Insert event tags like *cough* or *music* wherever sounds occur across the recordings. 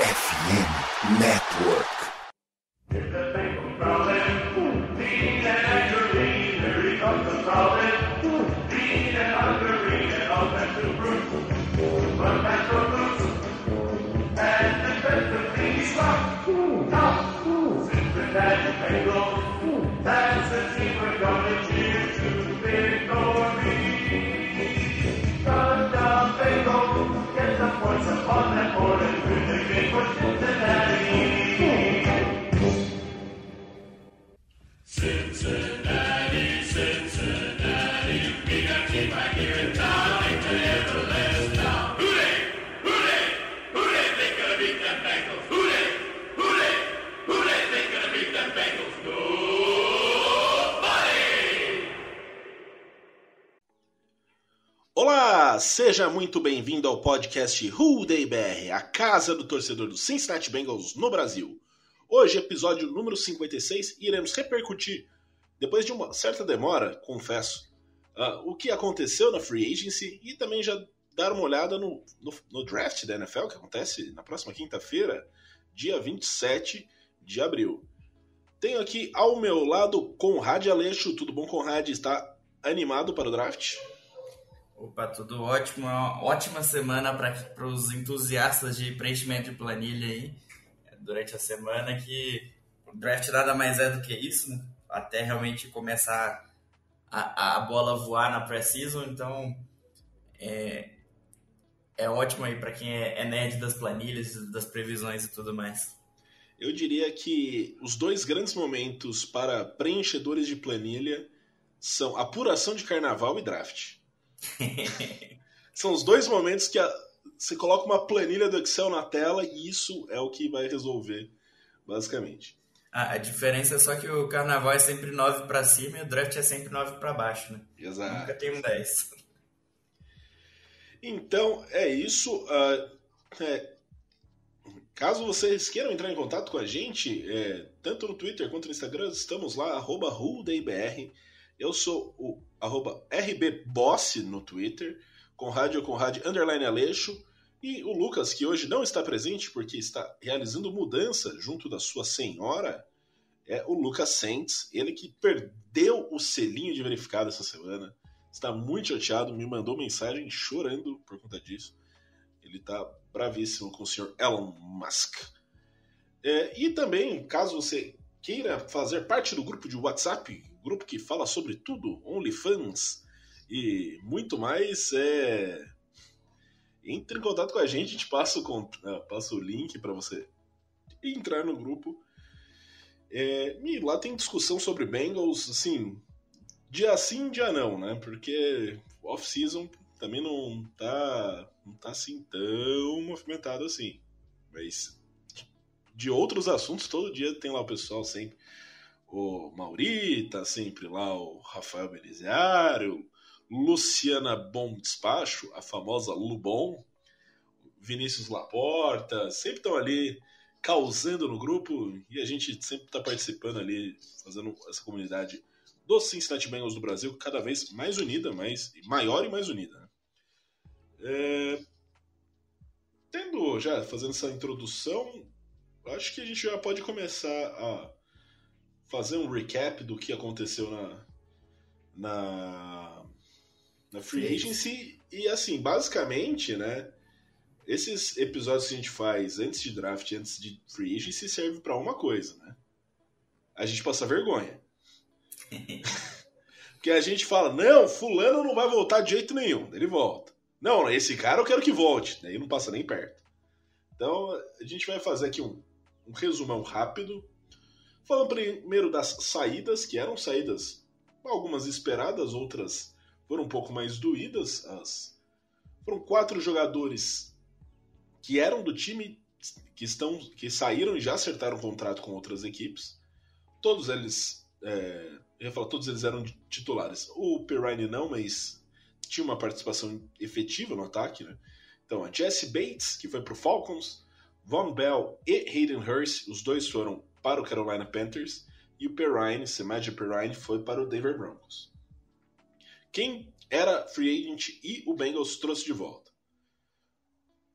FM Network. Seja muito bem-vindo ao podcast Who Day BR, a casa do torcedor do Cincinnati Bengals no Brasil. Hoje, episódio número 56, iremos repercutir, depois de uma certa demora, confesso, uh, o que aconteceu na Free Agency e também já dar uma olhada no, no, no draft da NFL, que acontece na próxima quinta-feira, dia 27 de abril. Tenho aqui ao meu lado Conrad Aleixo. Tudo bom, Conrad? Está animado para o draft? Opa, tudo ótimo. Uma ótima semana para os entusiastas de preenchimento de planilha aí durante a semana que o draft nada mais é do que isso, né? Até realmente começar a, a bola voar na pré-season, então é, é ótimo aí para quem é, é nerd das planilhas, das previsões e tudo mais. Eu diria que os dois grandes momentos para preenchedores de planilha são apuração de carnaval e draft. *laughs* São os dois momentos que a, você coloca uma planilha do Excel na tela e isso é o que vai resolver, basicamente. Ah, a diferença é só que o carnaval é sempre 9 para cima e o draft é sempre 9 para baixo, né? Exato. Nunca tem um 10. *laughs* Então, é isso. Uh, é, caso vocês queiram entrar em contato com a gente, é, tanto no Twitter quanto no Instagram, estamos lá, arroba Eu sou o arroba rbboss no Twitter, Conrad ou Conrad underline Aleixo, e o Lucas, que hoje não está presente porque está realizando mudança junto da sua senhora, é o Lucas Sentes, ele que perdeu o selinho de verificado essa semana, está muito chateado, me mandou mensagem chorando por conta disso. Ele está bravíssimo com o senhor Elon Musk. É, e também, caso você queira fazer parte do grupo de WhatsApp grupo que fala sobre tudo, OnlyFans e muito mais. É... Entre em contato com a gente, a gente passa o, uh, passa o link para você entrar no grupo. É... E lá tem discussão sobre Bengals, assim, dia sim, dia não, né? Porque off-season também não tá, não tá assim tão movimentado assim. Mas de outros assuntos, todo dia tem lá o pessoal sempre o Mauri, tá sempre lá o Rafael Beliziário, Luciana Bom Despacho, a famosa Lubon, Vinícius Laporta, sempre estão ali causando no grupo e a gente sempre está participando ali, fazendo essa comunidade dos Cincinnati Bengals do Brasil cada vez mais unida, mais maior e mais unida. Né? É... Tendo já fazendo essa introdução, acho que a gente já pode começar a fazer um recap do que aconteceu na, na, na Free Agency. E assim, basicamente, né? Esses episódios que a gente faz antes de draft, antes de Free Agency, serve para uma coisa, né? A gente passa vergonha. *laughs* Porque a gente fala, não, fulano não vai voltar de jeito nenhum. Ele volta. Não, esse cara eu quero que volte. Daí não passa nem perto. Então, a gente vai fazer aqui um, um resumão rápido Falando primeiro das saídas, que eram saídas algumas esperadas, outras foram um pouco mais doídas. As... Foram quatro jogadores que eram do time que estão que saíram e já acertaram contrato com outras equipes. Todos eles, é, eu ia falar, todos eles eram titulares. O Perrine não, mas tinha uma participação efetiva no ataque, né? Então, a Jesse Bates, que foi para o Falcons, Von Bell e Hayden Hurst, os dois foram para o Carolina Panthers e o Perrine, Samaje Perrine, foi para o Denver Broncos. Quem era free agent e o Bengals trouxe de volta?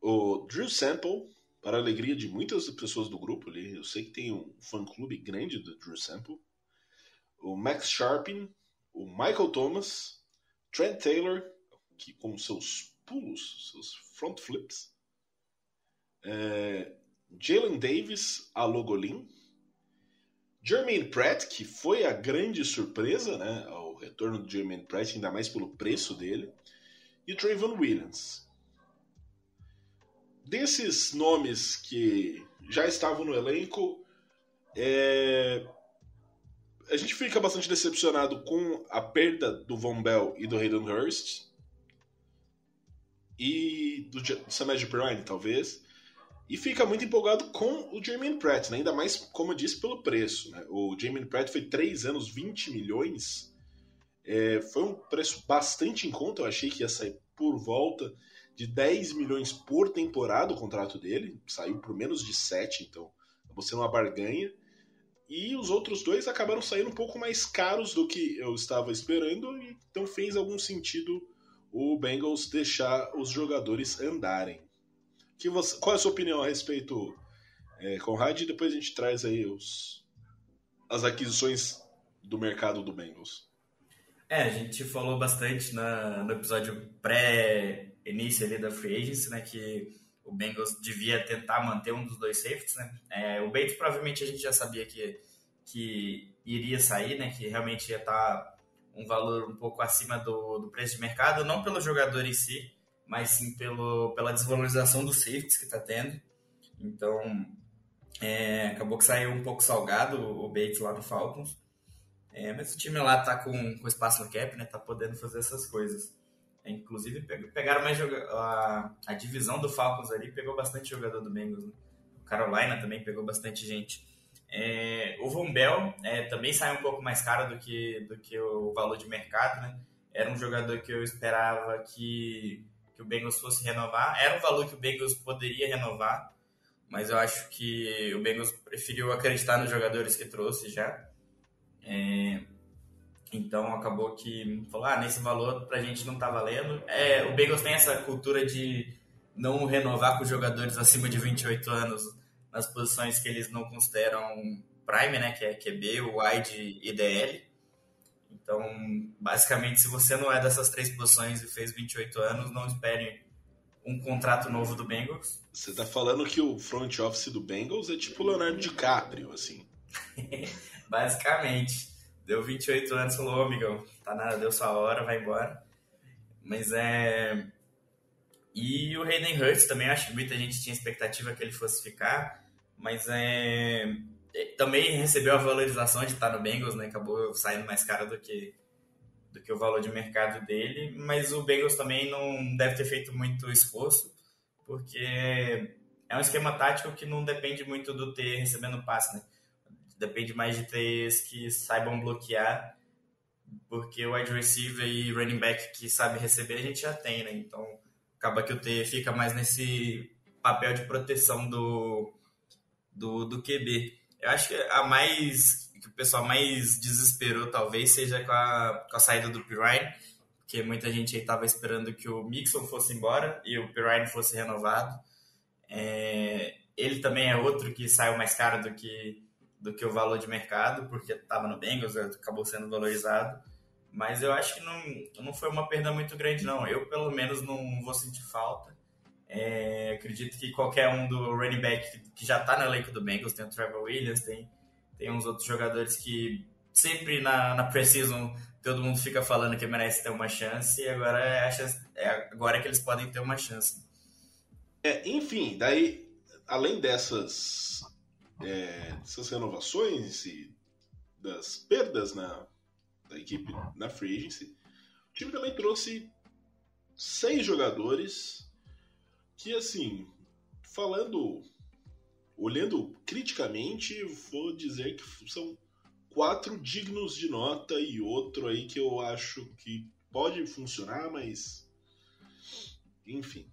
O Drew Sample para a alegria de muitas pessoas do grupo ali. Eu sei que tem um fã-clube grande do Drew Sample. O Max Sharpin, o Michael Thomas, Trent Taylor, que com seus pulos, seus front flips, é, Jalen Davis, a Logolin, Jermaine Pratt, que foi a grande surpresa, né, ao retorno do Jermaine Pratt, ainda mais pelo preço dele, e o Trayvon Williams desses nomes que já estavam no elenco, é... a gente fica bastante decepcionado com a perda do Von Bell e do Hayden Hurst e do, Samaj Pirine, talvez. E fica muito empolgado com o Jermaine Pratt, né? ainda mais, como eu disse, pelo preço. Né? O Jermaine Pratt foi 3 anos, 20 milhões. É, foi um preço bastante em conta, eu achei que ia sair por volta de 10 milhões por temporada o contrato dele, saiu por menos de 7, então você uma barganha. E os outros dois acabaram saindo um pouco mais caros do que eu estava esperando, então fez algum sentido o Bengals deixar os jogadores andarem. Que você, qual é a sua opinião a respeito, é, Conrad? E depois a gente traz aí os, as aquisições do mercado do Bengals. É, a gente falou bastante na, no episódio pré início ali da free agency, né, que o Bengals devia tentar manter um dos dois safeties, né? É, o Bates provavelmente a gente já sabia que, que iria sair, né, que realmente ia estar tá um valor um pouco acima do, do preço de mercado, não pelo jogador em si, mas sim pelo, pela desvalorização dos safeties que está tendo. Então, é, acabou que saiu um pouco salgado o Bates lá no Falcons. É, mas o time lá tá com, com espaço no cap, né? Tá podendo fazer essas coisas. É, inclusive, pegaram mais a, a divisão do Falcons ali, pegou bastante jogador do Bengals. Né? O Carolina também pegou bastante gente. É, o Von Bell é, também sai um pouco mais caro do que, do que o valor de mercado, né? Era um jogador que eu esperava que, que o Bengals fosse renovar. Era um valor que o Bengals poderia renovar, mas eu acho que o Bengals preferiu acreditar nos jogadores que trouxe já. É, então acabou que falou, ah, nesse valor pra gente não tá valendo. É, o Bengals tem essa cultura de não renovar com jogadores acima de 28 anos nas posições que eles não consideram prime, né, que é QB, wide e DL. Então, basicamente, se você não é dessas três posições e fez 28 anos, não espere um contrato novo do Bengals. Você tá falando que o front office do Bengals é tipo Leonardo DiCaprio, assim. *laughs* basicamente deu 28 anos, falou, ô amigão, tá nada, deu sua hora, vai embora. Mas é. E o Hayden Hurts também, acho que muita gente tinha expectativa que ele fosse ficar, mas é. Também recebeu a valorização de estar no Bengals, né? Acabou saindo mais caro do que, do que o valor de mercado dele, mas o Bengals também não deve ter feito muito esforço, porque é um esquema tático que não depende muito do ter recebendo passe, né? Depende mais de três que saibam bloquear, porque o wide receiver e running back que sabe receber a gente já tem, né? Então acaba que o T fica mais nesse papel de proteção do, do, do QB. Eu acho que a mais que o pessoal mais desesperou talvez seja com a, com a saída do Pirine, porque muita gente estava esperando que o Mixon fosse embora e o Pirine fosse renovado. É, ele também é outro que saiu mais caro do que do que o valor de mercado, porque estava no Bengals, acabou sendo valorizado. Mas eu acho que não, não foi uma perda muito grande, não. Eu, pelo menos, não vou sentir falta. É, acredito que qualquer um do running back que já está no elenco do Bengals, tem o Trevor Williams, tem, tem uns outros jogadores que sempre na, na Precision todo mundo fica falando que merece ter uma chance e agora é, chance, é agora que eles podem ter uma chance. É, enfim, daí, além dessas é, dessas renovações e das perdas na, da equipe na free agency, o time também trouxe seis jogadores que, assim, falando, olhando criticamente, vou dizer que são quatro dignos de nota e outro aí que eu acho que pode funcionar, mas enfim.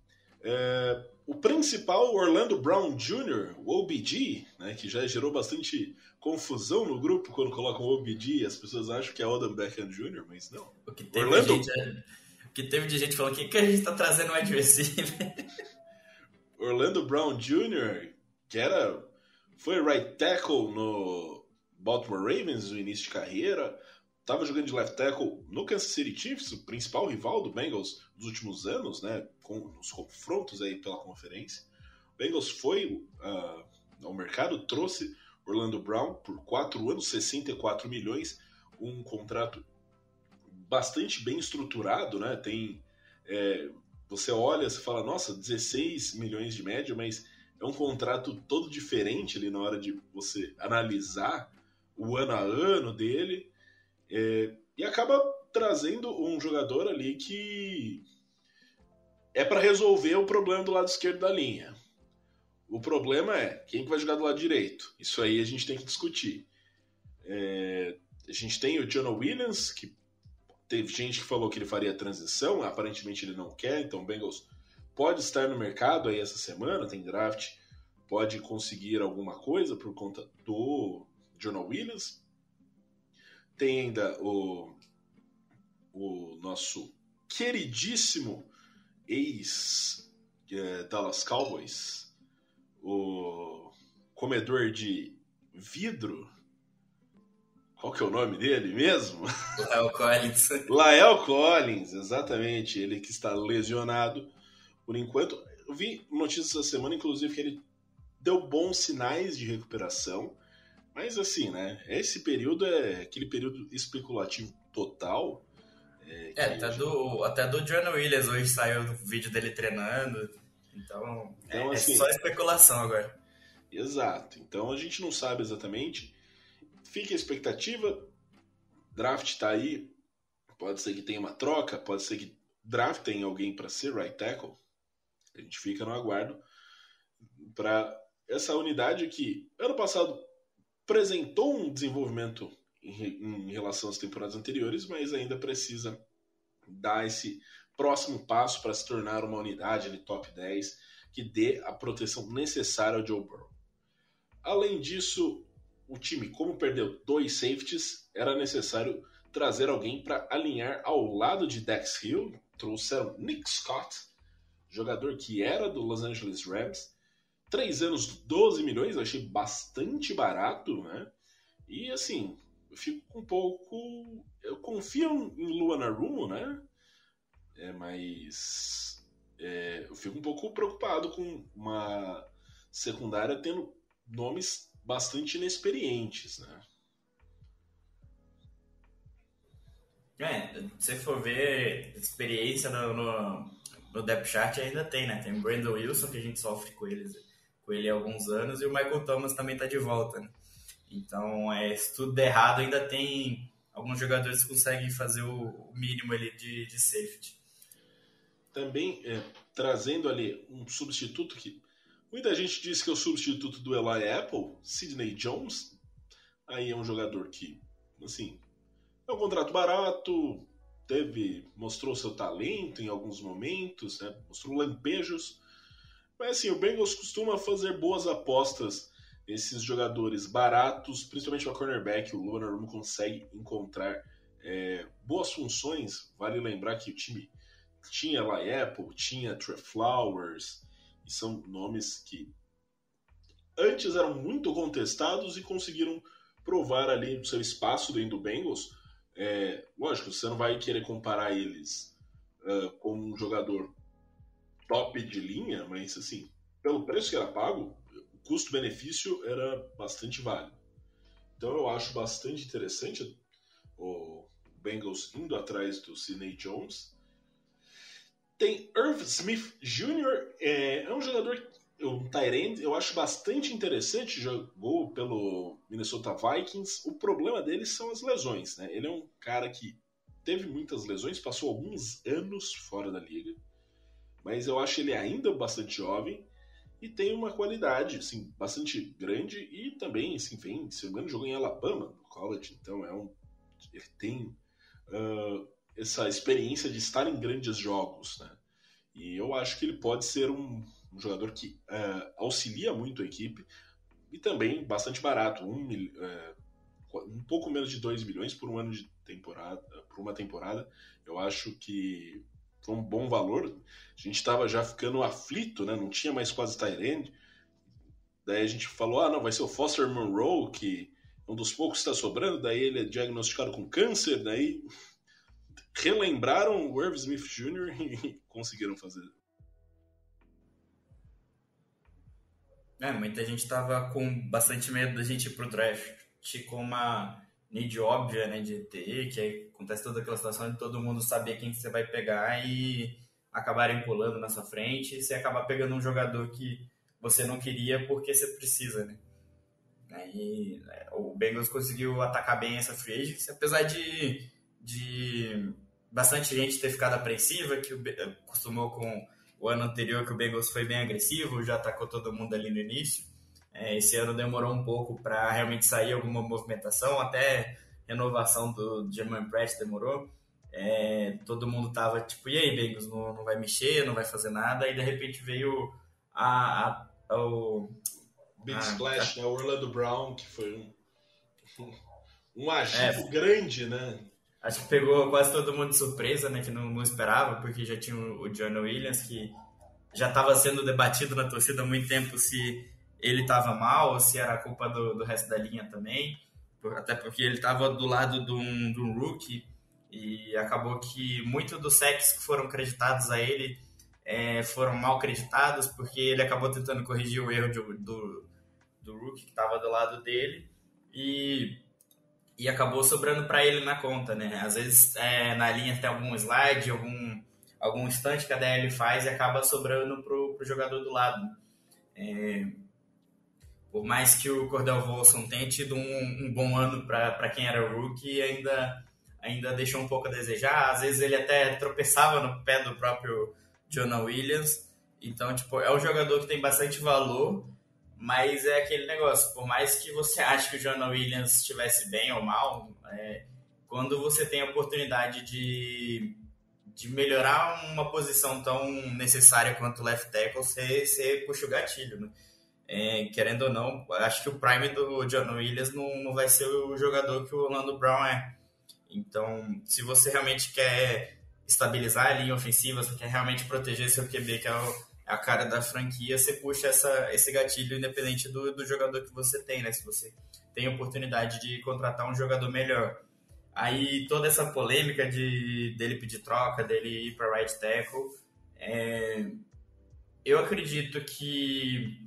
É, o principal, Orlando Brown Jr., o OBG, né, que já gerou bastante confusão no grupo quando colocam OBG as pessoas acham que é Odom Beckham Jr., mas não. O que teve, Orlando... gente, o que teve de gente falando que, que a gente está trazendo o Ed receiver. Orlando Brown Jr., que era foi right tackle no Baltimore Ravens no início de carreira, estava jogando de left tackle no Kansas City Chiefs, o principal rival do Bengals dos últimos anos, né, com os confrontos aí pela conferência. O Bengals foi uh, ao mercado, trouxe Orlando Brown por 4 anos, 64 milhões, um contrato bastante bem estruturado, né? Tem é, você olha, você fala, nossa, 16 milhões de média, mas é um contrato todo diferente ali na hora de você analisar o ano a ano dele. É, e acaba trazendo um jogador ali que é para resolver o problema do lado esquerdo da linha. O problema é quem que vai jogar do lado direito. Isso aí a gente tem que discutir. É, a gente tem o Jonah Williams, que teve gente que falou que ele faria transição, aparentemente ele não quer, então o Bengals pode estar no mercado aí essa semana, tem draft, pode conseguir alguma coisa por conta do Jonah Williams. Tem ainda o, o nosso queridíssimo ex-Dallas é, Cowboys, o comedor de vidro. Qual que é o nome dele mesmo? *laughs* Lael Collins. Lael Collins, exatamente. Ele que está lesionado por enquanto. Eu vi notícias essa semana, inclusive, que ele deu bons sinais de recuperação. Mas assim, né? Esse período é aquele período especulativo total. É, é até, do, até do John Williams hoje saiu o vídeo dele treinando. Então, então é, é assim, é só especulação agora. Exato. Então a gente não sabe exatamente. Fica a expectativa. Draft tá aí. Pode ser que tenha uma troca, pode ser que draftem alguém para ser right tackle. A gente fica no aguardo para essa unidade que ano passado apresentou um desenvolvimento em, em relação às temporadas anteriores, mas ainda precisa dar esse próximo passo para se tornar uma unidade de top 10 que dê a proteção necessária ao Joe Burrow. Além disso, o time, como perdeu dois safeties, era necessário trazer alguém para alinhar ao lado de Dex Hill. Trouxeram Nick Scott, jogador que era do Los Angeles Rams, Três anos, 12 milhões, eu achei bastante barato, né? E assim, eu fico um pouco. Eu confio em Luana Rumo, né? É, mas é, eu fico um pouco preocupado com uma secundária tendo nomes bastante inexperientes, né? É, se for ver experiência no, no, no depth chart ainda tem, né? Tem o Brandon Wilson, que a gente sofre com eles com ele há alguns anos, e o Michael Thomas também está de volta. Né? Então, é, se tudo der errado, ainda tem alguns jogadores que conseguem fazer o, mínimo ali de, de safety. Também é, trazendo ali um substituto que muita gente diz que é o substituto do Eli Apple, Sidney Jones. Aí é um jogador que, assim, é um contrato barato, teve, mostrou seu talento em alguns momentos, né? mostrou lampejos, mas assim, o Bengals costuma fazer boas apostas nesses jogadores baratos, principalmente para cornerback. O Luan consegue encontrar é, boas funções. Vale lembrar que o time tinha lá Apple, tinha Trey Flowers, e são nomes que antes eram muito contestados e conseguiram provar ali o seu espaço dentro do Bengals. É, lógico, você não vai querer comparar eles uh, com um jogador top de linha, mas assim, pelo preço que era pago, o custo-benefício era bastante válido. Então eu acho bastante interessante o Bengals indo atrás do Sidney Jones. Tem Irv Smith Jr., é, é um jogador, um Tyrant, eu acho bastante interessante, jogou pelo Minnesota Vikings. O problema dele são as lesões, né? Ele é um cara que teve muitas lesões, passou alguns anos fora da liga mas eu acho ele ainda bastante jovem e tem uma qualidade assim, bastante grande e também, assim, vem, se não me engano, jogou em Alabama, no college, então é um, ele tem uh, essa experiência de estar em grandes jogos, né? E eu acho que ele pode ser um, um jogador que uh, auxilia muito a equipe e também bastante barato, um, uh, um pouco menos de 2 milhões por um ano de temporada, por uma temporada. Eu acho que foi um bom valor. A gente estava já ficando aflito, né? Não tinha mais quase Tyrande. Daí a gente falou, ah, não, vai ser o Foster Monroe, que é um dos poucos que está sobrando. Daí ele é diagnosticado com câncer. Daí relembraram o Irv Smith Jr. *laughs* e conseguiram fazer. É, muita gente estava com bastante medo da gente ir pro draft com uma need óbvia, né, de ter, que acontece toda aquela situação de todo mundo saber quem você vai pegar e acabarem pulando na sua frente e você acabar pegando um jogador que você não queria porque você precisa, né? Aí o Bengals conseguiu atacar bem essa free agency, apesar de, de bastante gente ter ficado apreensiva, que acostumou com o ano anterior que o Bengals foi bem agressivo, já atacou todo mundo ali no início. É, esse ano demorou um pouco para realmente sair alguma movimentação, até renovação do German Press demorou. É, todo mundo tava tipo, e aí, Bengals, não, não vai mexer, não vai fazer nada, e de repente veio a, a, o. Big a, Splash, a, né? O Orlando Brown, que foi um, *laughs* um agito é, grande, né? Acho que pegou quase todo mundo de surpresa, né? Que não, não esperava, porque já tinha o John Williams, que já estava sendo debatido na torcida há muito tempo se ele estava mal ou se era culpa do, do resto da linha também. Até porque ele estava do lado de um, de um rookie e acabou que muitos dos sacks que foram creditados a ele é, foram mal creditados porque ele acabou tentando corrigir o erro de, do, do rookie que estava do lado dele e e acabou sobrando para ele na conta, né? Às vezes é, na linha tem algum slide, algum, algum instante que a DL faz e acaba sobrando pro, pro jogador do lado. É, por mais que o Cordell Volson tenha tido um, um bom ano para quem era rookie, ainda, ainda deixou um pouco a desejar. Às vezes ele até tropeçava no pé do próprio Jonah Williams. Então, tipo, é um jogador que tem bastante valor, mas é aquele negócio, por mais que você *laughs* ache que o Jonah Williams estivesse bem ou mal, é, quando você tem a oportunidade de, de melhorar uma posição tão necessária quanto o left tackle, você, você puxa o gatilho, né? É, querendo ou não, acho que o prime do John Williams não, não vai ser o jogador que o Orlando Brown é. Então, se você realmente quer estabilizar a linha ofensiva, você quer realmente proteger seu QB, que é o a cara da franquia, você puxa essa, esse gatilho independente do, do jogador que você tem, né? Se você tem oportunidade de contratar um jogador melhor. Aí toda essa polêmica de dele pedir troca, dele ir para right tackle, é, eu acredito que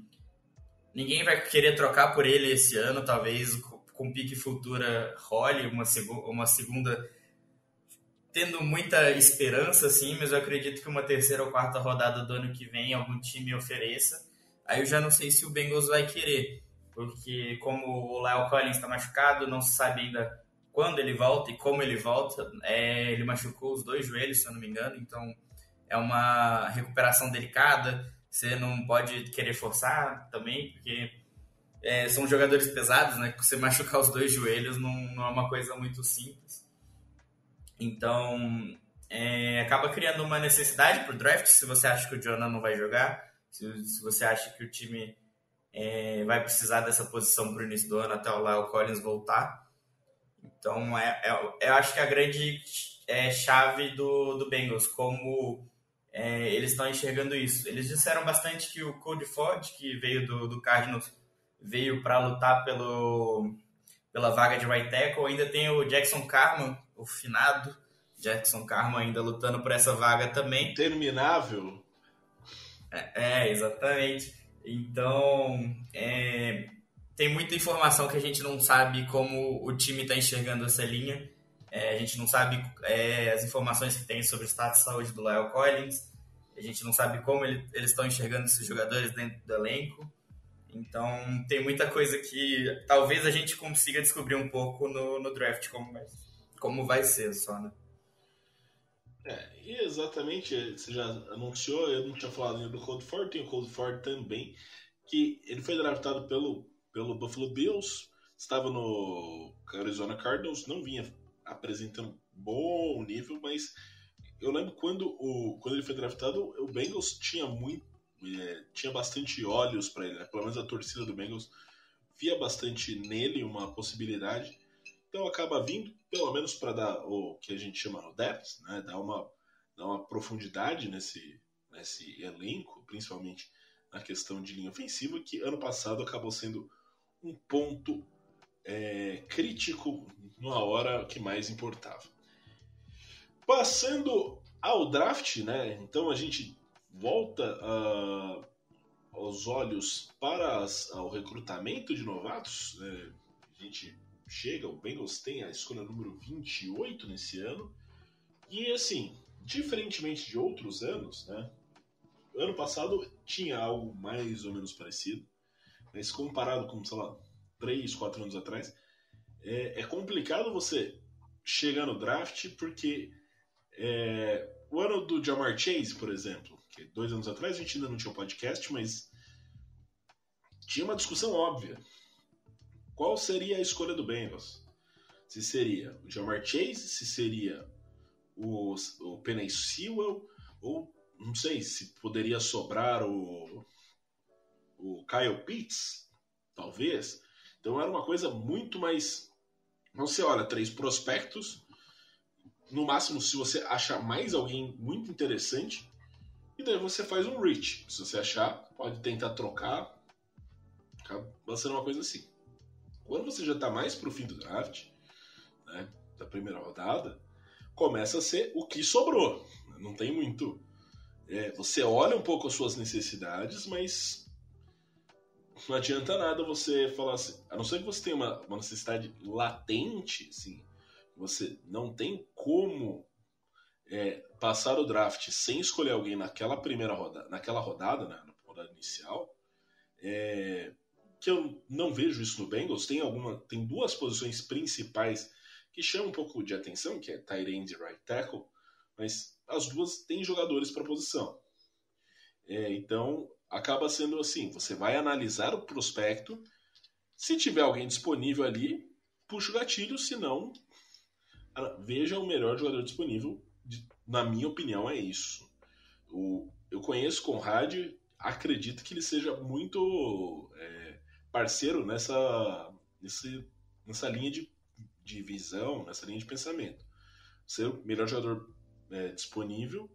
ninguém vai querer trocar por ele esse ano, talvez com pique futura role uma, uma segunda tendo muita esperança, assim, mas eu acredito que uma terceira ou quarta rodada do ano que vem algum time ofereça. Aí eu já não sei se o Bengals vai querer, porque como o Lyle Collins está machucado, não se sabe ainda quando ele volta e como ele volta. É, ele machucou os dois joelhos, se eu não me engano, então é uma recuperação delicada. Você não pode querer forçar também, porque é, são jogadores pesados, né? Você *laughs* machucar os dois joelhos não, não é uma coisa muito simples. Então, é, acaba criando uma necessidade para o draft se você acha que o Jonah não vai jogar, se, se você acha que o time é, vai precisar dessa posição para o início do ano até o Lyle Collins voltar. Então, é, é, eu acho que a grande é, chave do, do Bengals, como é, eles estão enxergando isso. Eles disseram bastante que o Cody Ford, que veio do, do Cardinals, veio para lutar pelo, pela vaga de right tackle. Ainda tem o Jackson Carman, o finado Jackson Carman ainda lutando por essa vaga também. Terminável. É, é exatamente. Então, é, tem muita informação que a gente não sabe como o time está enxergando essa linha. É, a gente não sabe é, as informações que tem sobre o status de saúde do Lyle Collins. A gente não sabe como ele, eles estão enxergando esses jogadores dentro do elenco. Então, tem muita coisa que talvez a gente consiga descobrir um pouco no, no draft como vai ser como vai ser só, né? É, e exatamente, você já anunciou, eu não tinha falado ainda do Cold Ford, tem o Cold Ford também, que ele foi draftado pelo, pelo Buffalo Bills, estava no Arizona Cardinals, não vinha apresentando bom nível, mas eu lembro quando, o, quando ele foi draftado, o Bengals tinha muito, é, tinha bastante olhos para ele, né? pelo menos a torcida do Bengals via bastante nele uma possibilidade, então acaba vindo, pelo menos para dar o que a gente chama no depth, né? Dar uma dar uma profundidade nesse, nesse elenco, principalmente na questão de linha ofensiva, que ano passado acabou sendo um ponto é, crítico na hora que mais importava. Passando ao draft, né? Então a gente volta uh, os olhos para as, ao recrutamento de novatos. Né? A gente chega, o Bengals tem a escolha número 28 nesse ano. E assim, diferentemente de outros anos, né? Ano passado tinha algo mais ou menos parecido, mas comparado com, sei lá, 3, 4 anos atrás, é, é complicado você chegar no draft porque é, o ano do Jamar Chase, por exemplo, que dois anos atrás a gente ainda não tinha um podcast, mas tinha uma discussão óbvia. Qual seria a escolha do Bengals? Se seria o Jamar Chase, se seria o, o Penny Sewell, ou não sei se poderia sobrar o, o Kyle Pitts, talvez. Então era uma coisa muito mais. Você olha, três prospectos. No máximo, se você achar mais alguém muito interessante, e daí você faz um reach. Se você achar, pode tentar trocar. Acaba sendo uma coisa assim. Quando você já está mais pro fim do draft, né, da primeira rodada, começa a ser o que sobrou. Não tem muito. É, você olha um pouco as suas necessidades, mas não adianta nada você falar assim. A não ser que você tenha uma, uma necessidade latente, assim, você não tem como é, passar o draft sem escolher alguém naquela primeira rodada, naquela rodada, né, na rodada inicial, é, que eu não vejo isso no Bengals. Tem alguma, tem duas posições principais que chamam um pouco de atenção, que é tight end e right tackle, mas as duas têm jogadores para posição. É, então acaba sendo assim: você vai analisar o prospecto, se tiver alguém disponível ali, puxa o gatilho, se não, veja o melhor jogador disponível na minha opinião, é isso. O, eu conheço Conrad, acredito que ele seja muito é, parceiro nessa, nesse, nessa linha de, de visão, nessa linha de pensamento. Ser o melhor jogador é, disponível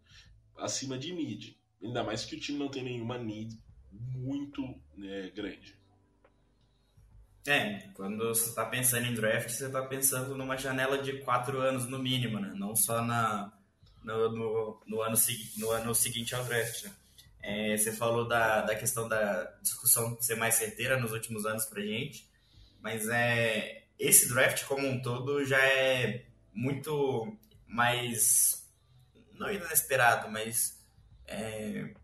acima de mid. Ainda mais que o time não tem nenhuma need muito né, grande. É, quando você está pensando em draft, você está pensando numa janela de quatro anos no mínimo, né? Não só na, no, no, no, ano, no ano seguinte ao draft. Né? É, você falou da, da questão da discussão ser mais certeira nos últimos anos para gente, mas é, esse draft como um todo já é muito mais, não inesperado, mas é,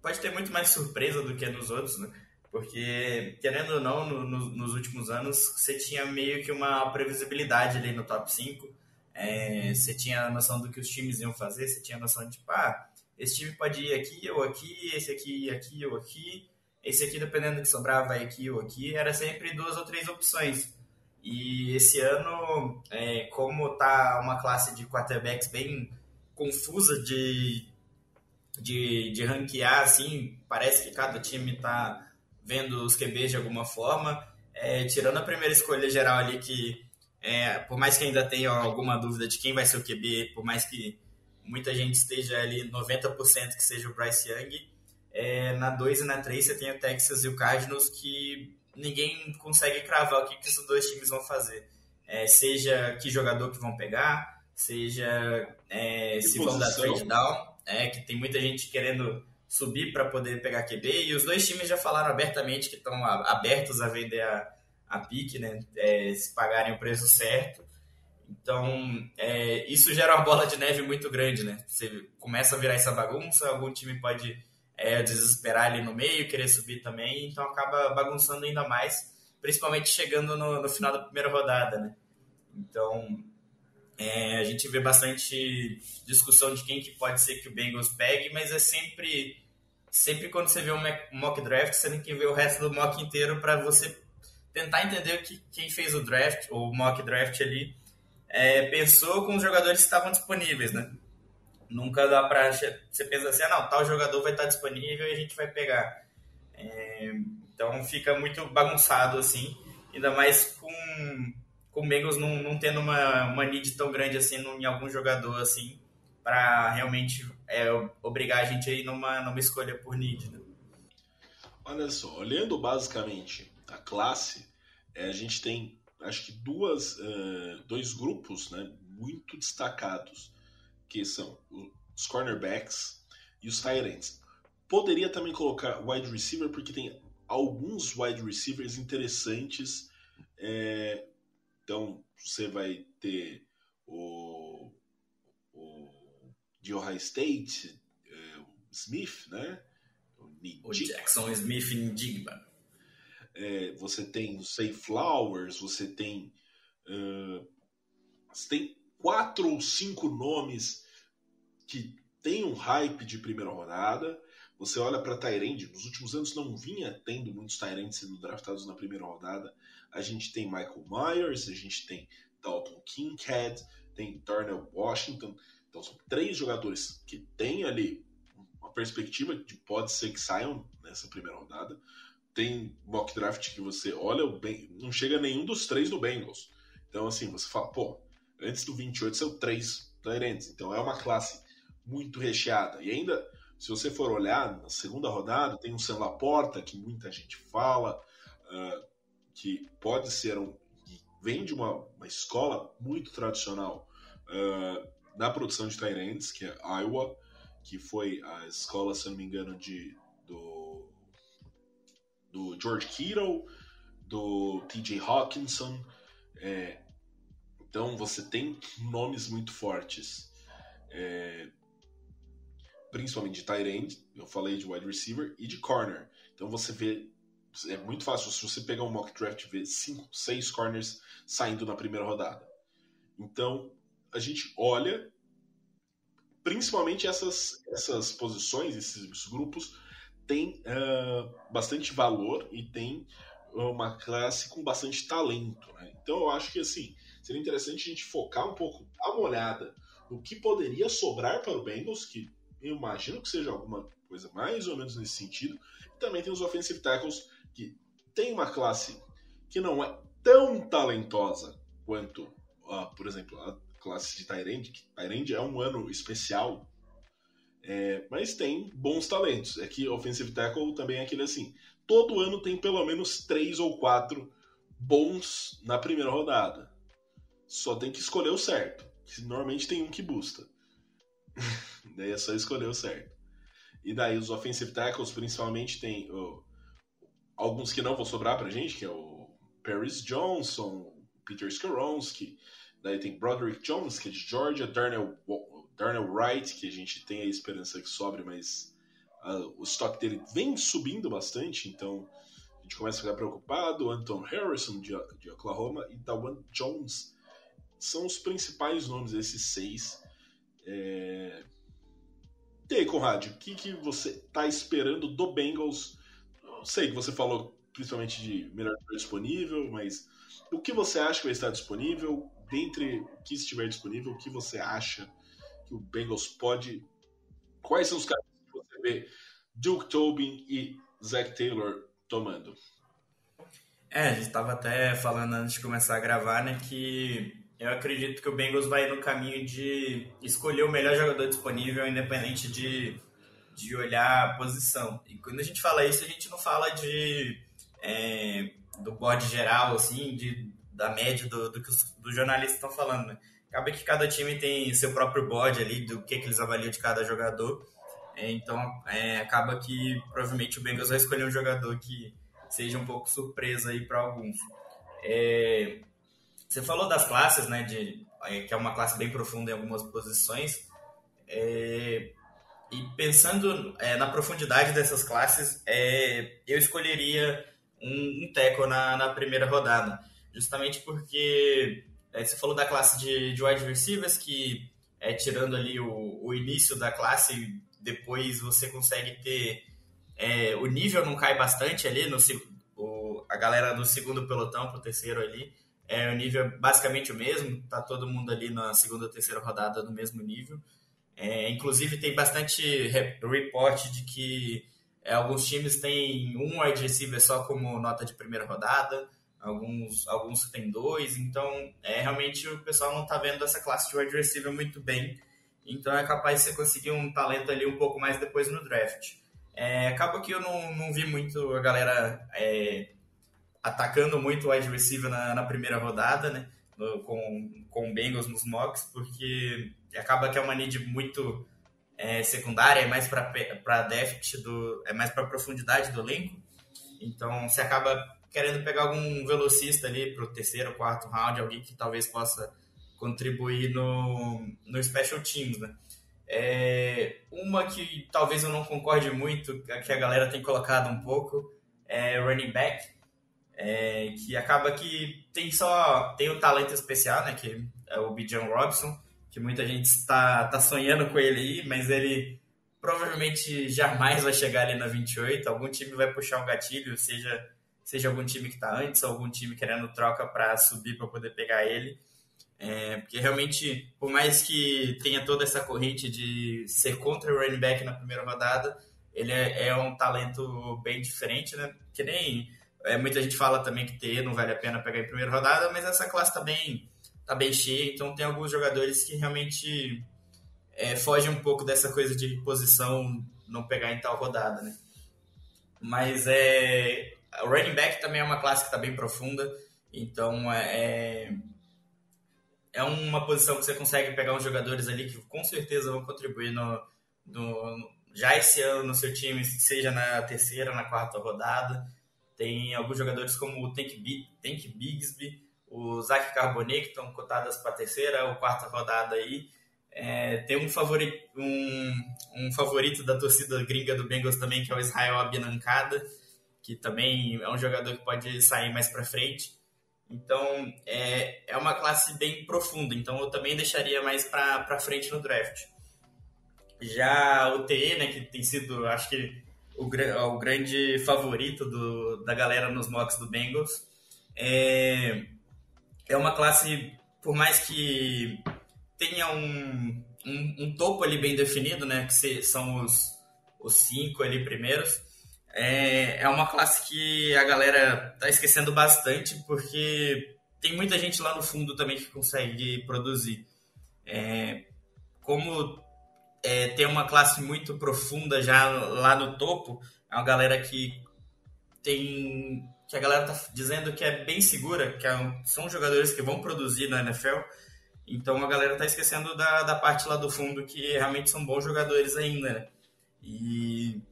pode ter muito mais surpresa do que nos outros, né? Porque, querendo ou não, no, no, nos últimos anos, você tinha meio que uma previsibilidade ali no top 5, é, você tinha a noção do que os times iam fazer, você tinha a noção de, tipo, ah, esse time pode ir aqui ou aqui, esse aqui aqui ou aqui, esse aqui, dependendo do que sobrar, vai aqui ou aqui. Era sempre duas ou três opções. E esse ano, é, como tá uma classe de quarterbacks bem confusa de, de, de ranquear, assim, parece que cada time tá vendo os QBs de alguma forma. É, tirando a primeira escolha geral ali, que é, por mais que ainda tenha alguma dúvida de quem vai ser o QB, por mais que muita gente esteja ali 90% que seja o Bryce Young, é, na 2 e na 3 você tem o Texas e o Cardinals que ninguém consegue cravar o que, que esses dois times vão fazer. É, seja que jogador que vão pegar, seja é, se vão dar trade down, é, que tem muita gente querendo subir para poder pegar QB, e os dois times já falaram abertamente que estão abertos a vender a, a pique, né? É, se pagarem o preço certo. Então, é, isso gera uma bola de neve muito grande, né? Você começa a virar essa bagunça, algum time pode é, desesperar ali no meio, querer subir também, então acaba bagunçando ainda mais, principalmente chegando no, no final da primeira rodada, né? Então, é, a gente vê bastante discussão de quem que pode ser que o Bengals pegue, mas é sempre sempre quando você vê um mock draft, você tem que ver o resto do mock inteiro para você tentar entender que quem fez o draft, ou mock draft ali, é, pensou com os jogadores que estavam disponíveis, né? Nunca dá pra. Você pensa assim, ah, não, tal jogador vai estar disponível e a gente vai pegar. É, então fica muito bagunçado, assim, ainda mais com, com o Bengals não, não tendo uma, uma need tão grande assim em algum jogador, assim, para realmente é, obrigar a gente a ir numa, numa escolha por need. Né? Olha só, olhando basicamente a classe, é, a gente tem acho que duas, uh, dois grupos né, muito destacados, que são os cornerbacks e os tight ends. Poderia também colocar wide receiver, porque tem alguns wide receivers interessantes. É, então, você vai ter o, o de Ohio State, é, o Smith, né? O, o Jackson Smith Ndigba. É, você tem o Say Flowers, você tem. Uh, você tem quatro ou cinco nomes que tem um hype de primeira rodada. Você olha para Tyrande, nos últimos anos não vinha tendo muitos Tyrands sendo draftados na primeira rodada. A gente tem Michael Myers, a gente tem Dalton Kincaid, tem Darnell Washington. Então são três jogadores que têm ali uma perspectiva de pode ser que saiam nessa primeira rodada. Tem mock draft que você olha, bem, não chega nenhum dos três do Bengals. Então assim, você fala, pô, antes do 28 são três Tyrants. Então é uma classe muito recheada. E ainda, se você for olhar, na segunda rodada tem um Sam Laporta, que muita gente fala, uh, que pode ser um. vem de uma, uma escola muito tradicional uh, na produção de Tyrants, que é Iowa, que foi a escola, se não me engano, de, do, do George Kittle, do TJ Hawkinson. É, então você tem nomes muito fortes. É, principalmente de tight end, eu falei de wide receiver e de corner. Então você vê é muito fácil se você pegar um mock draft e ver cinco, seis corners saindo na primeira rodada. Então a gente olha principalmente essas essas posições, esses grupos têm uh, bastante valor e tem uma classe com bastante talento. Né? Então eu acho que assim seria interessante a gente focar um pouco, dar uma olhada no que poderia sobrar para o Bengals, que eu imagino que seja alguma coisa mais ou menos nesse sentido. E também tem os offensive tackles, que tem uma classe que não é tão talentosa quanto, uh, por exemplo, a classe de Tyrande, que Tyrande é um ano especial, é, mas tem bons talentos. É que offensive tackle também é aquele assim, todo ano tem pelo menos três ou quatro bons na primeira rodada. Só tem que escolher o certo, que normalmente tem um que busta. *laughs* Daí é só escolher o certo. E daí os offensive tackles, principalmente, tem oh, alguns que não vão sobrar pra gente, que é o Paris Johnson, Peter Skoronski, daí tem Broderick Jones, que é de Georgia, Darnell, Darnell Wright, que a gente tem a esperança que sobre, mas uh, o estoque dele vem subindo bastante, então a gente começa a ficar preocupado. Anton Harrison, de, de Oklahoma, e Tawan Jones são os principais nomes desses seis. É... E aí, Conrad, o que, que você está esperando do Bengals? Eu sei que você falou principalmente de melhor disponível, mas o que você acha que vai estar disponível? Dentre o que estiver disponível, o que você acha que o Bengals pode. Quais são os caras que você vê Duke Tobin e Zach Taylor tomando? É, a gente estava até falando antes de começar a gravar, né, que eu acredito que o Bengals vai no caminho de escolher o melhor jogador disponível, independente de, de olhar a posição. E quando a gente fala isso, a gente não fala de é, do board geral, assim, de, da média do, do que os jornalistas estão falando. Né? Acaba que cada time tem seu próprio board ali, do que, que eles avaliam de cada jogador. É, então, é, acaba que provavelmente o Bengals vai escolher um jogador que seja um pouco surpresa aí para alguns. É, você falou das classes, né? De, é, que é uma classe bem profunda em algumas posições. É, e pensando é, na profundidade dessas classes, é, eu escolheria um, um teco na, na primeira rodada. Justamente porque você falou da classe de, de wide receivers, que é, tirando ali o, o início da classe, depois você consegue ter. É, o nível não cai bastante ali, no, o, a galera do segundo pelotão para o terceiro ali é, o nível é basicamente o mesmo, tá todo mundo ali na segunda ou terceira rodada no mesmo nível. É, inclusive tem bastante report de que é, alguns times têm um wide receiver só como nota de primeira rodada, alguns, alguns têm dois, então é, realmente o pessoal não está vendo essa classe de wide receiver muito bem. então é capaz de você conseguir um talento ali um pouco mais depois no draft. É, acaba que eu não, não vi muito a galera é, atacando muito o wide receiver na, na primeira rodada, né? No, com, com o Bengals nos mocks, porque acaba que é uma need muito é, secundária, é mais para depth, do, é mais para profundidade do elenco. Então você acaba querendo pegar algum velocista ali para o terceiro, quarto round, alguém que talvez possa contribuir no, no Special Teams, né? É, uma que talvez eu não concorde muito, que a galera tem colocado um pouco, é running back, é, que acaba que tem só tem o talento especial, né? Que é o Bijan Robson, que muita gente está tá sonhando com ele aí, mas ele provavelmente jamais vai chegar ali na 28. Algum time vai puxar um gatilho, seja seja algum time que está antes, ou algum time querendo troca para subir para poder pegar ele. É, porque realmente, por mais que tenha toda essa corrente de ser contra o running back na primeira rodada, ele é, é um talento bem diferente, né? Que nem é, muita gente fala também que TE não vale a pena pegar em primeira rodada, mas essa classe tá bem, tá bem cheia, então tem alguns jogadores que realmente é, fogem um pouco dessa coisa de posição não pegar em tal rodada, né? Mas é, o running back também é uma classe que está bem profunda, então é, é é uma posição que você consegue pegar uns jogadores ali que com certeza vão contribuir no, no, já esse ano no seu time, seja na terceira, na quarta rodada. Tem alguns jogadores como o Tank, Tank Bigsby, o Zach Carbonet, que estão cotadas para a terceira ou quarta rodada aí. É, tem um favorito, um, um favorito da torcida gringa do Bengals também, que é o Israel Abinancada, que também é um jogador que pode sair mais para frente. Então, é, é uma classe bem profunda. Então, eu também deixaria mais para frente no draft. Já o TE, né, que tem sido, acho que, o, o grande favorito do, da galera nos mocks do Bengals, é, é uma classe, por mais que tenha um, um, um topo ali bem definido, né, que são os, os cinco ali primeiros, é, é uma classe que a galera tá esquecendo bastante, porque tem muita gente lá no fundo também que consegue produzir. É, como é, tem uma classe muito profunda já lá no topo, é uma galera que tem. que a galera tá dizendo que é bem segura, que é, são jogadores que vão produzir na NFL. Então a galera tá esquecendo da, da parte lá do fundo que realmente são bons jogadores ainda. Né? E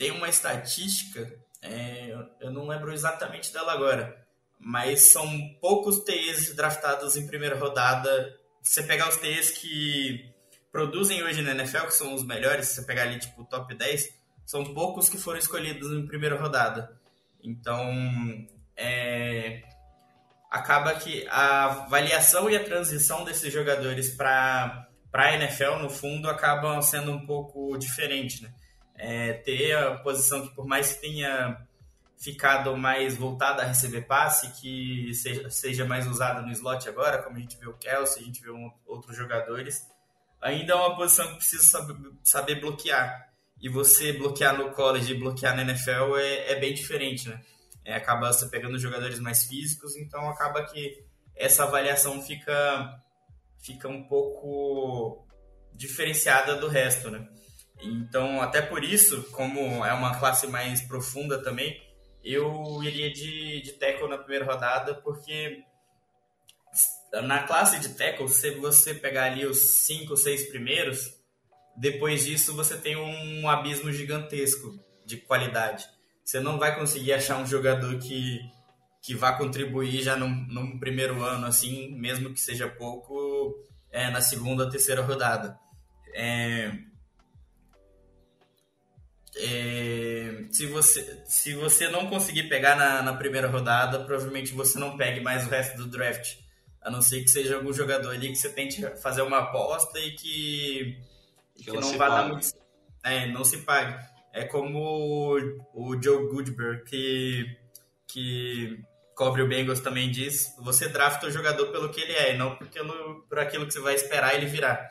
tem uma estatística, é, eu não lembro exatamente dela agora, mas são poucos TEs draftados em primeira rodada. Se você pegar os TEs que produzem hoje na NFL, que são os melhores, se você pegar ali tipo o top 10, são poucos que foram escolhidos em primeira rodada. Então, é, acaba que a avaliação e a transição desses jogadores para a NFL, no fundo, acabam sendo um pouco diferente, né? É, ter a posição que, por mais que tenha ficado mais voltada a receber passe, que seja, seja mais usada no slot agora, como a gente vê o Kelsey, a gente vê um, outros jogadores, ainda é uma posição que precisa saber, saber bloquear. E você bloquear no college e bloquear na NFL é, é bem diferente, né? É, acaba você pegando jogadores mais físicos, então acaba que essa avaliação fica, fica um pouco diferenciada do resto, né? Então, até por isso, como é uma classe mais profunda também, eu iria de, de tackle na primeira rodada, porque na classe de tackle, se você pegar ali os cinco, seis primeiros, depois disso você tem um abismo gigantesco de qualidade. Você não vai conseguir achar um jogador que, que vá contribuir já num, primeiro ano, assim, mesmo que seja pouco, é, na segunda, terceira rodada. É, é, se, você, se você não conseguir pegar na, na, primeira rodada, provavelmente você não pegue mais o resto do draft. A não ser que seja algum jogador ali que você tente fazer uma aposta e que, que, que não vá dar muito. É, não se pague. É como o, o Joe Goodberg, que, que cobre o Bengals também diz: você drafta o jogador pelo que ele é, e não pelo, por aquilo que você vai esperar ele virar.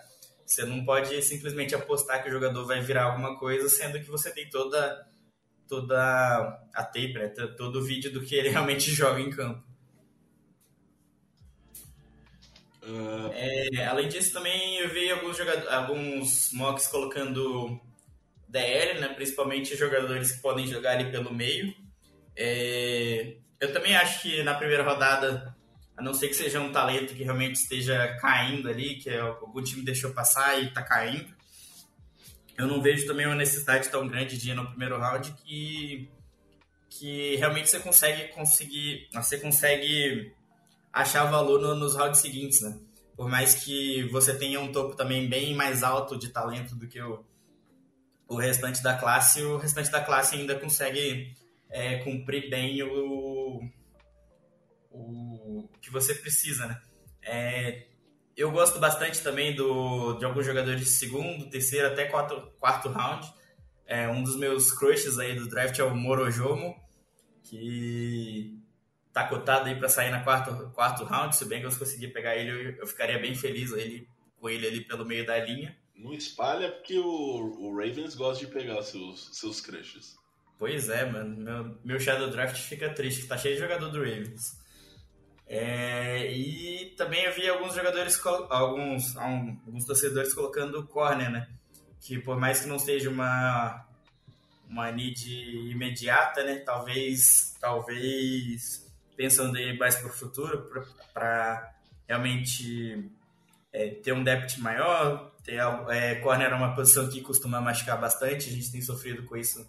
Você não pode simplesmente apostar que o jogador vai virar alguma coisa, sendo que você tem toda toda a tape, né? todo o vídeo do que ele *laughs* realmente joga em campo. Uh... É, além disso, também eu vi alguns, jogadores, alguns mocks colocando DL, né? principalmente jogadores que podem jogar ali pelo meio. É, eu também acho que na primeira rodada, a não ser que seja um talento que realmente esteja caindo ali, que é algum time deixou passar e está caindo, eu não vejo também uma necessidade tão grande de ir no primeiro round que, que realmente você consegue conseguir, você consegue achar valor no, nos rounds seguintes, né? Por mais que você tenha um topo também bem mais alto de talento do que o, o restante da classe, o restante da classe ainda consegue é, cumprir bem o, o que você precisa, né? É, eu gosto bastante também do, de alguns jogadores de segundo, terceiro até quarto, quarto round. É, um dos meus crushes aí do draft é o Morojomo, que tá cotado aí para sair na quarto, quarto round. Se bem que eu conseguir pegar ele, eu, eu ficaria bem feliz ele, com ele ali pelo meio da linha. Não espalha porque o, o Ravens gosta de pegar seus, seus crushes. Pois é, mano. Meu, meu Shadow Draft fica triste, tá cheio de jogador do Ravens. É, e também vi alguns jogadores, alguns, alguns torcedores colocando corner, né? Que por mais que não seja uma, uma need imediata, né? Talvez, talvez pensando em mais para o futuro, para realmente é, ter um depth maior. Ter, é, corner é uma posição que costuma machucar bastante, a gente tem sofrido com isso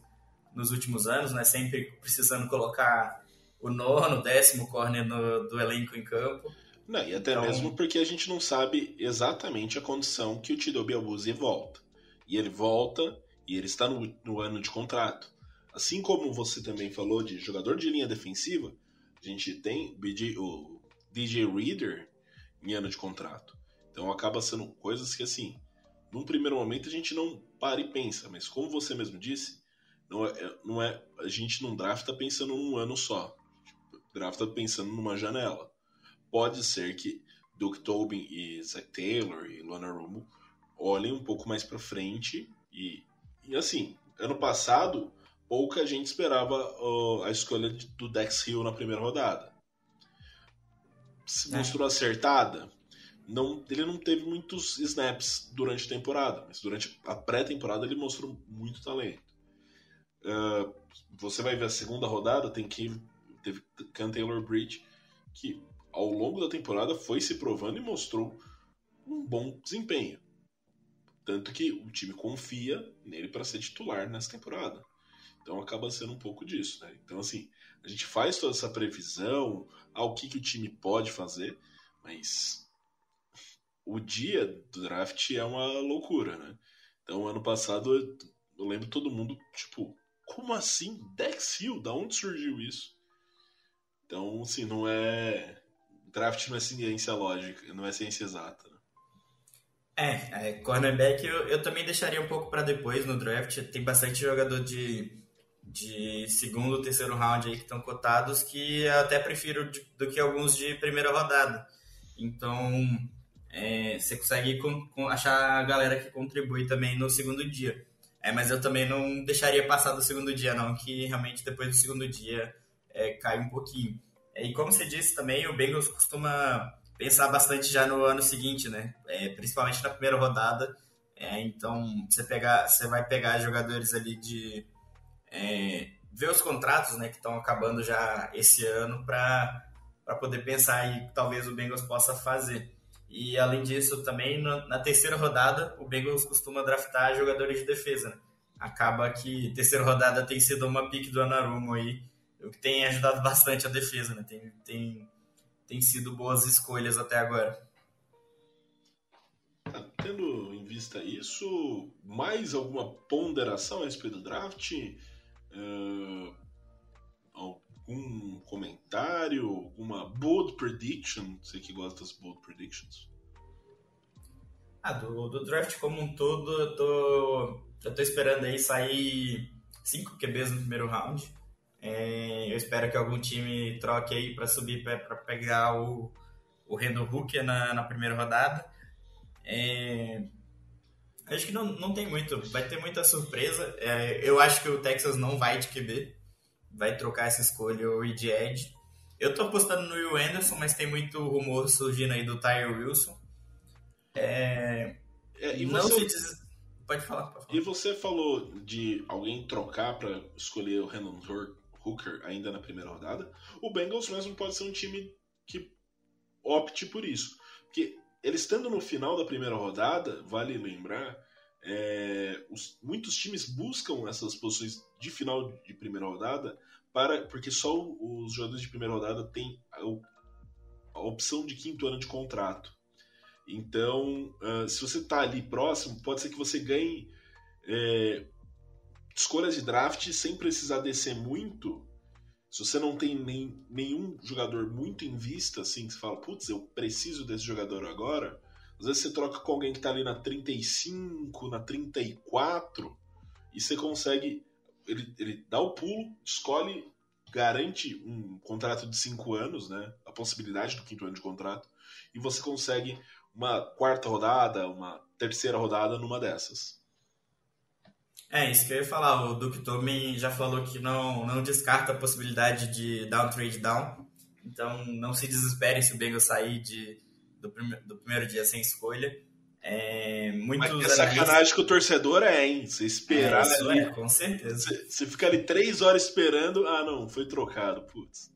nos últimos anos, né? Sempre precisando colocar o nono, décimo corner no, do elenco em campo. Não, e até então... mesmo porque a gente não sabe exatamente a condição que o Tido Biabuzi volta. E ele volta e ele está no, no ano de contrato. Assim como você também falou de jogador de linha defensiva, a gente tem BJ, o DJ Reader em ano de contrato. Então acaba sendo coisas que assim, num primeiro momento a gente não para e pensa, mas como você mesmo disse, não é, não é a gente não drafta pensando num ano só. Drafta pensando numa janela. Pode ser que Duke Tobin e Zach Taylor e Lona Romo olhem um pouco mais para frente e, e assim, ano passado pouca gente esperava uh, a escolha do Dex Hill na primeira rodada. Se é. mostrou acertada, não, ele não teve muitos snaps durante a temporada, mas durante a pré-temporada ele mostrou muito talento. Uh, você vai ver a segunda rodada, tem que teve Can Taylor Bridge, que ao longo da temporada foi se provando e mostrou um bom desempenho. Tanto que o time confia nele para ser titular nessa temporada. Então acaba sendo um pouco disso, né? Então, assim, a gente faz toda essa previsão ao que, que o time pode fazer, mas o dia do draft é uma loucura, né? Então, ano passado, eu lembro todo mundo, tipo, como assim? Dex Hill? Da onde surgiu isso? Então, assim, não é. Draft não é ciência lógica, não é ciência exata. Né? É, é, cornerback eu, eu também deixaria um pouco para depois no draft. Tem bastante jogador de, de segundo, terceiro round aí que estão cotados que eu até prefiro de, do que alguns de primeira rodada. Então, é, você consegue com, com, achar a galera que contribui também no segundo dia. É, mas eu também não deixaria passar do segundo dia, não, que realmente depois do segundo dia é, cai um pouquinho. É, e como você disse também, o Bengals costuma pensar bastante já no ano seguinte, né? É, principalmente na primeira rodada. É, então você, pegar, você vai pegar jogadores ali de. É, ver os contratos né, que estão acabando já esse ano para poder pensar que talvez o Bengals possa fazer. E além disso, também na terceira rodada, o Bengals costuma draftar jogadores de defesa. Né? Acaba que terceira rodada tem sido uma pique do Anarumo aí, o que tem ajudado *laughs* bastante a defesa. Né? Tem, tem, tem sido boas escolhas até agora. Tá tendo em vista isso, mais alguma ponderação a respeito do draft? Uh, algum comentário, alguma bold prediction? Você que gosta das bold predictions. Ah, do, do draft como um todo, eu tô, eu tô esperando aí sair 5 QBs no primeiro round. É, eu espero que algum time troque aí para subir para pegar o, o Randall Hooker na, na primeira rodada. É, acho que não, não tem muito, vai ter muita surpresa. É, eu acho que o Texas não vai de QB vai trocar essa escolha o Reed Edge. Eu tô apostando no Will Anderson, mas tem muito rumor surgindo aí do Tyre Wilson. É... É, e Não você- se diz... Pode falar, pode falar. E você falou de alguém trocar para escolher o Randall Hor- Hooker ainda na primeira rodada. O Bengals mesmo pode ser um time que opte por isso. Porque ele estando no final da primeira rodada, vale lembrar, é, os- muitos times buscam essas posições de final de primeira rodada para porque só os jogadores de primeira rodada têm a, a opção de quinto ano de contrato. Então, ah, se você está ali próximo, pode ser que você ganhe é, escolhas de draft sem precisar descer muito. Se você não tem nem, nenhum jogador muito em vista, assim, que você fala, putz, eu preciso desse jogador agora. Às vezes você troca com alguém que tá ali na 35, na 34, e você consegue. Ele, ele dá o pulo, escolhe, garante um contrato de 5 anos, né? A possibilidade do quinto ano de contrato, e você consegue uma quarta rodada, uma terceira rodada numa dessas. É, isso que eu ia falar. O Duke Tobin já falou que não, não descarta a possibilidade de dar um trade down. Então, não se desesperem se o Bengals sair de, do, prime, do primeiro dia sem escolha. É, muitos Mas é sacanagem que o torcedor é, hein? Você esperar. É, isso ali, é, com certeza. você, você fica ali três horas esperando. Ah, não, foi trocado. Putz.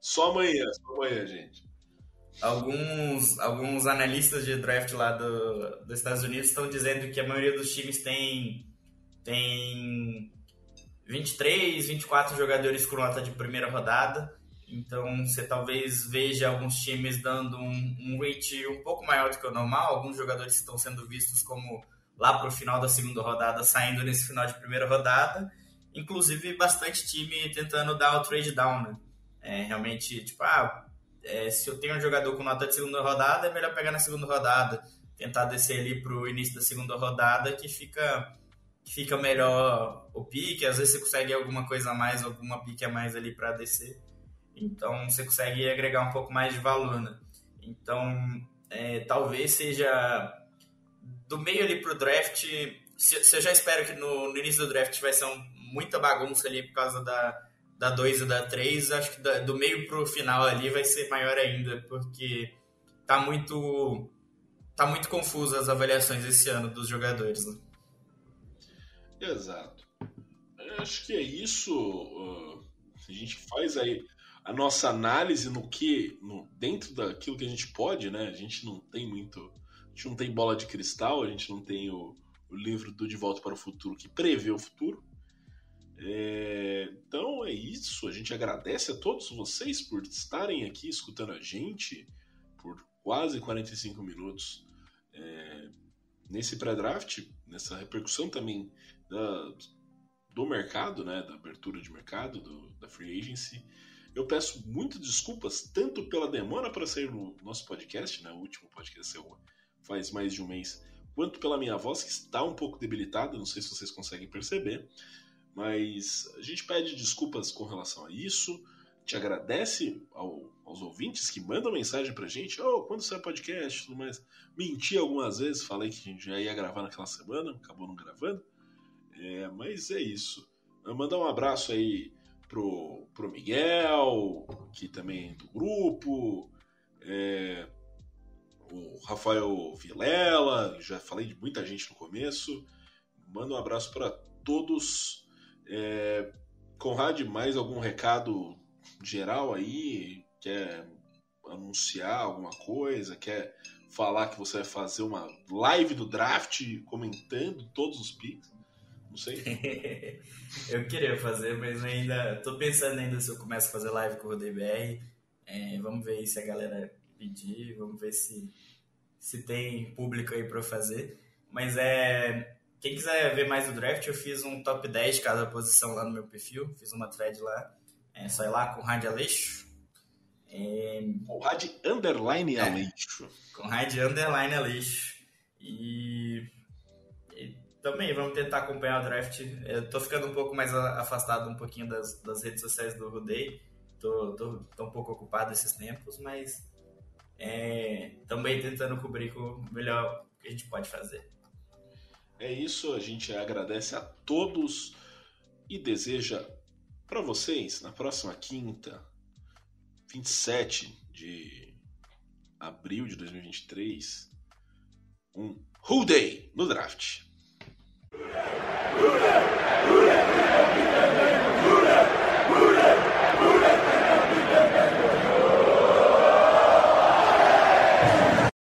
Só amanhã, só amanhã, gente. Alguns, alguns analistas de draft lá do, dos Estados Unidos estão dizendo que a maioria dos times tem, tem 23, 24 jogadores com nota de primeira rodada. Então você talvez veja alguns times dando um, um rate um pouco maior do que o normal. Alguns jogadores estão sendo vistos como lá para o final da segunda rodada, saindo nesse final de primeira rodada. Inclusive bastante time tentando dar o trade down, né? É, realmente, tipo, ah, é, se eu tenho um jogador com nota de segunda rodada, é melhor pegar na segunda rodada, tentar descer ali pro início da segunda rodada, que fica, fica melhor o pique. Às vezes você consegue alguma coisa a mais, alguma pique a mais ali para descer. Então você consegue agregar um pouco mais de valor, né? Então é, talvez seja do meio ali pro draft. Se, se eu já espero que no, no, início do draft vai ser um, muita bagunça ali por causa da, da 2 e da 3, acho que da, do meio pro final ali vai ser maior ainda, porque tá muito tá muito confuso as avaliações esse ano dos jogadores. Né? Exato. Acho que é isso. Uh, a gente faz aí a nossa análise no que no, dentro daquilo que a gente pode, né? A gente não tem muito, a gente não tem bola de cristal, a gente não tem o, o livro do De Volta para o Futuro que prevê o futuro. É, então é isso. A gente agradece a todos vocês por estarem aqui escutando a gente por quase 45 minutos é, nesse pré-draft, nessa repercussão também da, do mercado, né, da abertura de mercado, do, da free agency. Eu peço muitas desculpas, tanto pela demora para sair no nosso podcast, né, o último podcast saiu faz mais de um mês, quanto pela minha voz, que está um pouco debilitada, não sei se vocês conseguem perceber. Mas a gente pede desculpas com relação a isso. Te agradece ao, aos ouvintes que mandam mensagem pra gente. Oh, quando sai podcast tudo mais. Menti algumas vezes, falei que a gente já ia gravar naquela semana, acabou não gravando. É, mas é isso. Mandar um abraço aí pro, pro Miguel, que também é do grupo. É, o Rafael Vilela, já falei de muita gente no começo. Manda um abraço para todos. É, Conrad, mais algum recado geral aí? Quer anunciar alguma coisa? Quer falar que você vai fazer uma live do draft comentando todos os picks? Não sei. *laughs* eu queria fazer, mas ainda tô pensando ainda se eu começo a fazer live com o RodeBR. É, vamos ver aí se a galera pedir, vamos ver se, se tem público aí para fazer. Mas é quem quiser ver mais do draft, eu fiz um top 10 de cada posição lá no meu perfil. Fiz uma thread lá. É só ir lá com o Rádio Aleixo. É... O Rádio Underline Aleixo. É, com o Rádio Underline Aleixo. E... também vamos tentar acompanhar o draft. Eu tô ficando um pouco mais afastado um pouquinho das, das redes sociais do Rudei. Tô, tô, tô um pouco ocupado esses tempos, mas é, também tentando cobrir com o melhor que a gente pode fazer. É isso, a gente agradece a todos e deseja para vocês, na próxima quinta, 27 de abril de 2023, um Who Day no draft. Who Day? Who Day? Who Day?